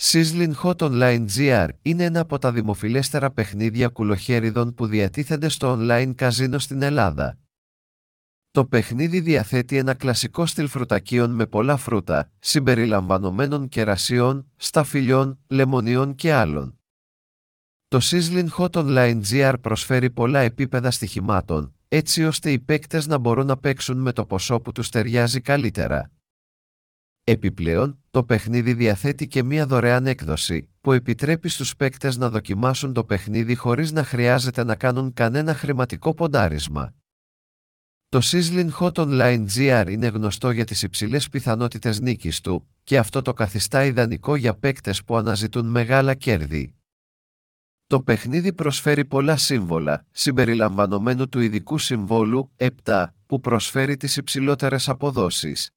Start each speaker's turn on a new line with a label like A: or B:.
A: Sizzling Hot Online GR είναι ένα από τα δημοφιλέστερα παιχνίδια κουλοχέριδων που διατίθενται στο online καζίνο στην Ελλάδα. Το παιχνίδι διαθέτει ένα κλασικό στυλ φρουτακίων με πολλά φρούτα, συμπεριλαμβανομένων κερασιών, σταφυλιών, λεμονιών και άλλων. Το Sizzling Hot Online GR προσφέρει πολλά επίπεδα στοιχημάτων, έτσι ώστε οι παίκτες να μπορούν να παίξουν με το ποσό που τους ταιριάζει καλύτερα. Επιπλέον, το παιχνίδι διαθέτει και μία δωρεάν έκδοση, που επιτρέπει στους παίκτες να δοκιμάσουν το παιχνίδι χωρίς να χρειάζεται να κάνουν κανένα χρηματικό ποντάρισμα. Το Sizzling Hot Online GR είναι γνωστό για τις υψηλές πιθανότητες νίκης του και αυτό το καθιστά ιδανικό για παίκτες που αναζητούν μεγάλα κέρδη. Το παιχνίδι προσφέρει πολλά σύμβολα, συμπεριλαμβανομένου του ειδικού συμβόλου 7, που προσφέρει τις υψηλότερες αποδόσεις.